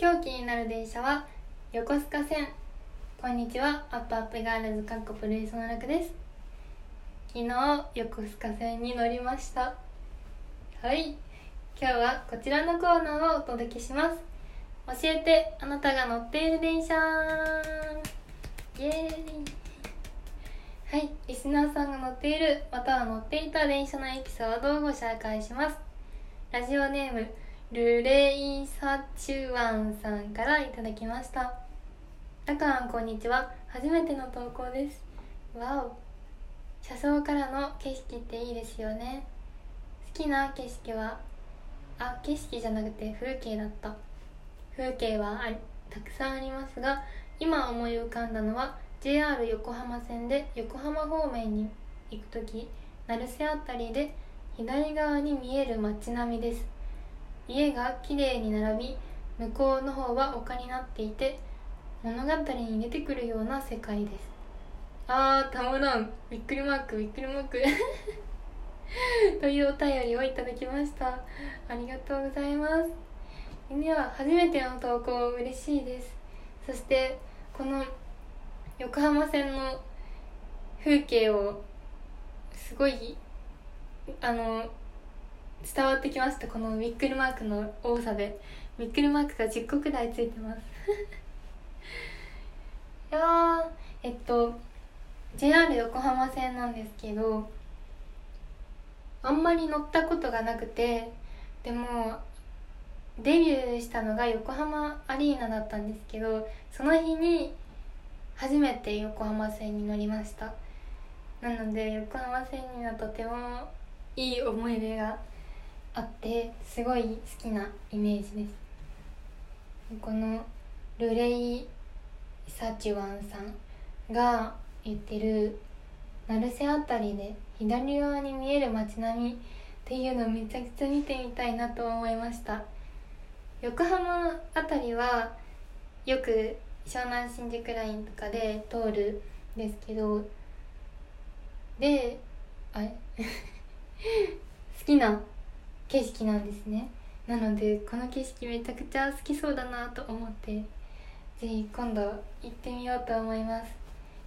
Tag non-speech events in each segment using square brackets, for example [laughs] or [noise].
今日気になる電車は横須賀線。こんにちはアップアップガールズかっこプロレスのらくです。昨日横須賀線に乗りました。はい。今日はこちらのコーナーをお届けします。教えてあなたが乗っている電車。イエーイ。はい。リスナーさんが乗っているまたは乗っていた電車のエピソードをご紹介します。ラジオネームルレイサチュワンさんからいただきました。あかんこんにちは。初めての投稿です。わお。車窓からの景色っていいですよね。好きな景色は？あ景色じゃなくて風景だった。風景はあたくさんありますが今思い浮かんだのは JR 横浜線で横浜方面に行く時成瀬辺りで左側に見える街並みです。家がきれいに並び向こうの方は丘になっていて物語に出てくるような世界です。あーたまらん。びっくりマークびっくりマーク。[laughs] というお便りをいただきました。ありがとうございます。では初めての投稿嬉しいです。そしてこの横浜線の風景をすごいあの伝わってきました。このビックリマークの多さで。ビックリマークが10個くらいついてます。[laughs] いやえっと JR 横浜線なんですけどあんまり乗ったことがなくてでもデビューしたのが横浜アリーナだったんですけどその日に初めて横浜線に乗りました。なので横浜線にはとてもいい思い出があってすごい好きなイメージです。このルレイ・サチュワンさんが言ってる成瀬辺りで左側に見える街並みっていうのをめちゃくちゃ見てみたいなと思いました。横浜辺りはよく湘南新宿ラインとかで通るんですけどであれ？[laughs] 好きな景色なんですね。なのでこの景色めちゃくちゃ好きそうだなと思ってぜひ今度行ってみようと思います。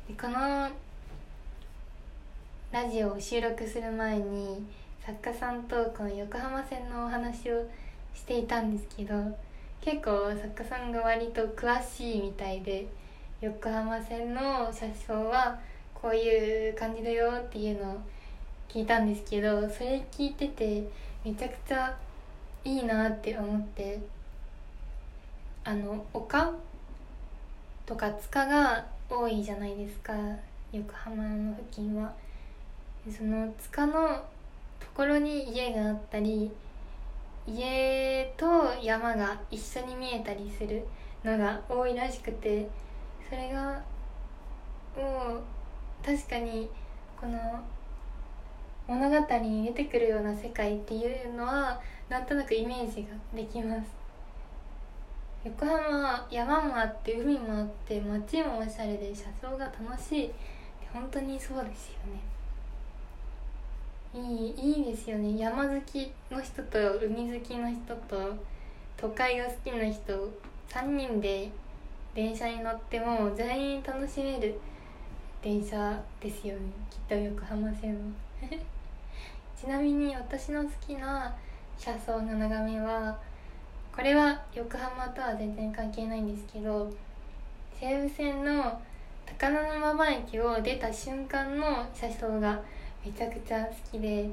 でこのラジオを収録する前に作家さんとこの横浜線のお話をしていたんですけど結構作家さんが割と詳しいみたいで横浜線の車掌はこういう感じだよっていうのを聞いたんですけどそれ聞いててめちゃくちゃいいなって思ってあの丘とか塚が多いじゃないですか。横浜の付近は。その塚のところに家があったり家と山が一緒に見えたりするのが多いらしくてそれがもう確かにこの物語に出てくるような世界っていうのはなんとなくイメージができます。横浜は山もあって海もあって街もおしゃれで車窓が楽しい。本当にそうですよね。いいいいですよね。山好きの人と海好きの人と都会が好きな人3人で電車に乗っても全員楽しめる電車ですよね。きっと横浜線は。ちなみに私の好きな車窓の眺めはこれは横浜とは全然関係ないんですけど西武線の高田馬場駅を出た瞬間の車窓がめちゃくちゃ好きで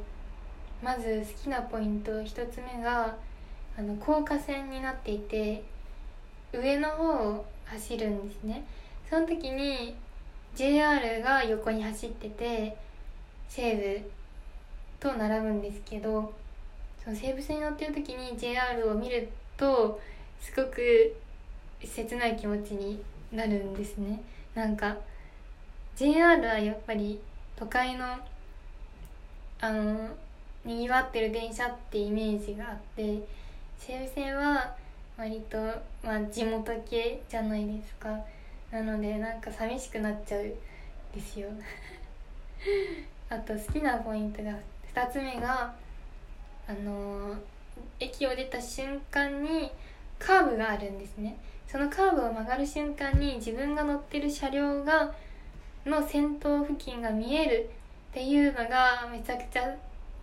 まず好きなポイント1つ目があの高架線になっていて上の方を走るんですね。その時に JR が横に走ってて西武と並ぶんですけどその西武線に乗ってる時に JR を見るとすごく切ない気持ちになるんですね。なんか JR はやっぱり都会のあのにぎわってる電車ってイメージがあって西武線は割と、まあ、地元系じゃないですか。なのでなんか寂しくなっちゃうんですよ。[laughs] あと好きなポイントが2つ目があの駅を出た瞬間にカーブがあるんですね。そのカーブを曲がる瞬間に自分が乗ってる車両がの先頭付近が見えるっていうのがめちゃくちゃ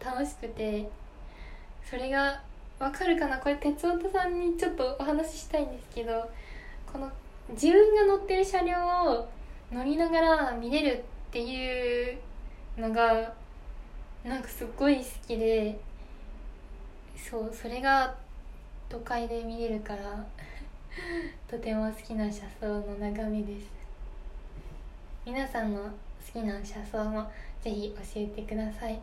楽しくてそれがわかるかな？これ哲夫さんにちょっとお話ししたいんですけどこの自分が乗ってる車両を乗りながら見れるっていうのがなんかすっごい好きでそうそれが都会で見れるから [laughs] とても好きな車窓の眺めです。皆さんの好きな車窓もぜひ教えてください。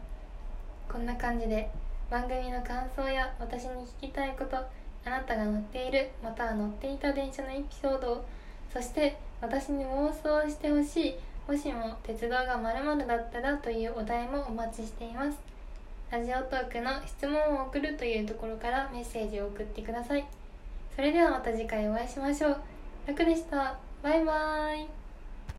こんな感じで番組の感想や私に聞きたいことあなたが乗っているまたは乗っていた電車のエピソードをそして私に妄想してほしいもしも鉄道がまるだったらというお題もお待ちしています。ラジオトークの質問を送るというところからメッセージを送ってください。それではまた次回お会いしましょう。楽でした。バイバーイ。